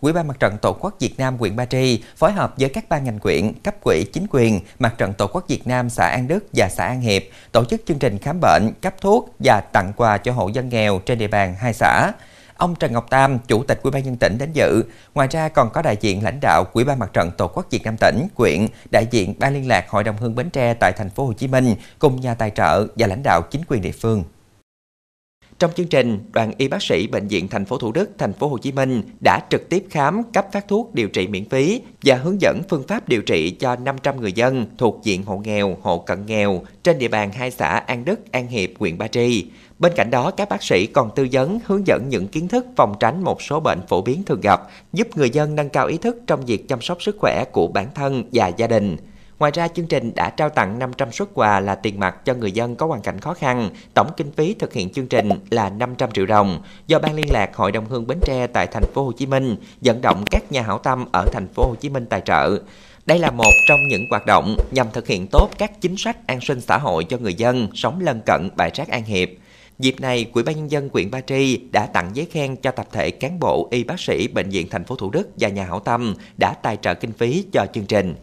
Ủy ban Mặt trận Tổ quốc Việt Nam huyện Ba Tri phối hợp với các ban ngành quyện, cấp quỹ chính quyền, Mặt trận Tổ quốc Việt Nam xã An Đức và xã An Hiệp tổ chức chương trình khám bệnh, cấp thuốc và tặng quà cho hộ dân nghèo trên địa bàn hai xã. Ông Trần Ngọc Tam, Chủ tịch Ủy ban nhân tỉnh đến dự. Ngoài ra còn có đại diện lãnh đạo Ủy ban Mặt trận Tổ quốc Việt Nam tỉnh, quyện, đại diện ban liên lạc Hội đồng hương Bến Tre tại thành phố Hồ Chí Minh cùng nhà tài trợ và lãnh đạo chính quyền địa phương. Trong chương trình, đoàn y bác sĩ bệnh viện thành phố Thủ Đức, thành phố Hồ Chí Minh đã trực tiếp khám, cấp phát thuốc điều trị miễn phí và hướng dẫn phương pháp điều trị cho 500 người dân thuộc diện hộ nghèo, hộ cận nghèo trên địa bàn hai xã An Đức, An Hiệp, huyện Ba Tri. Bên cạnh đó, các bác sĩ còn tư vấn, hướng dẫn những kiến thức phòng tránh một số bệnh phổ biến thường gặp, giúp người dân nâng cao ý thức trong việc chăm sóc sức khỏe của bản thân và gia đình. Ngoài ra, chương trình đã trao tặng 500 suất quà là tiền mặt cho người dân có hoàn cảnh khó khăn. Tổng kinh phí thực hiện chương trình là 500 triệu đồng do Ban liên lạc Hội đồng hương Bến Tre tại thành phố Hồ Chí Minh vận động các nhà hảo tâm ở thành phố Hồ Chí Minh tài trợ. Đây là một trong những hoạt động nhằm thực hiện tốt các chính sách an sinh xã hội cho người dân sống lân cận bãi rác An Hiệp. Dịp này, quỹ ban nhân dân huyện Ba Tri đã tặng giấy khen cho tập thể cán bộ y bác sĩ bệnh viện thành phố Thủ Đức và nhà hảo tâm đã tài trợ kinh phí cho chương trình.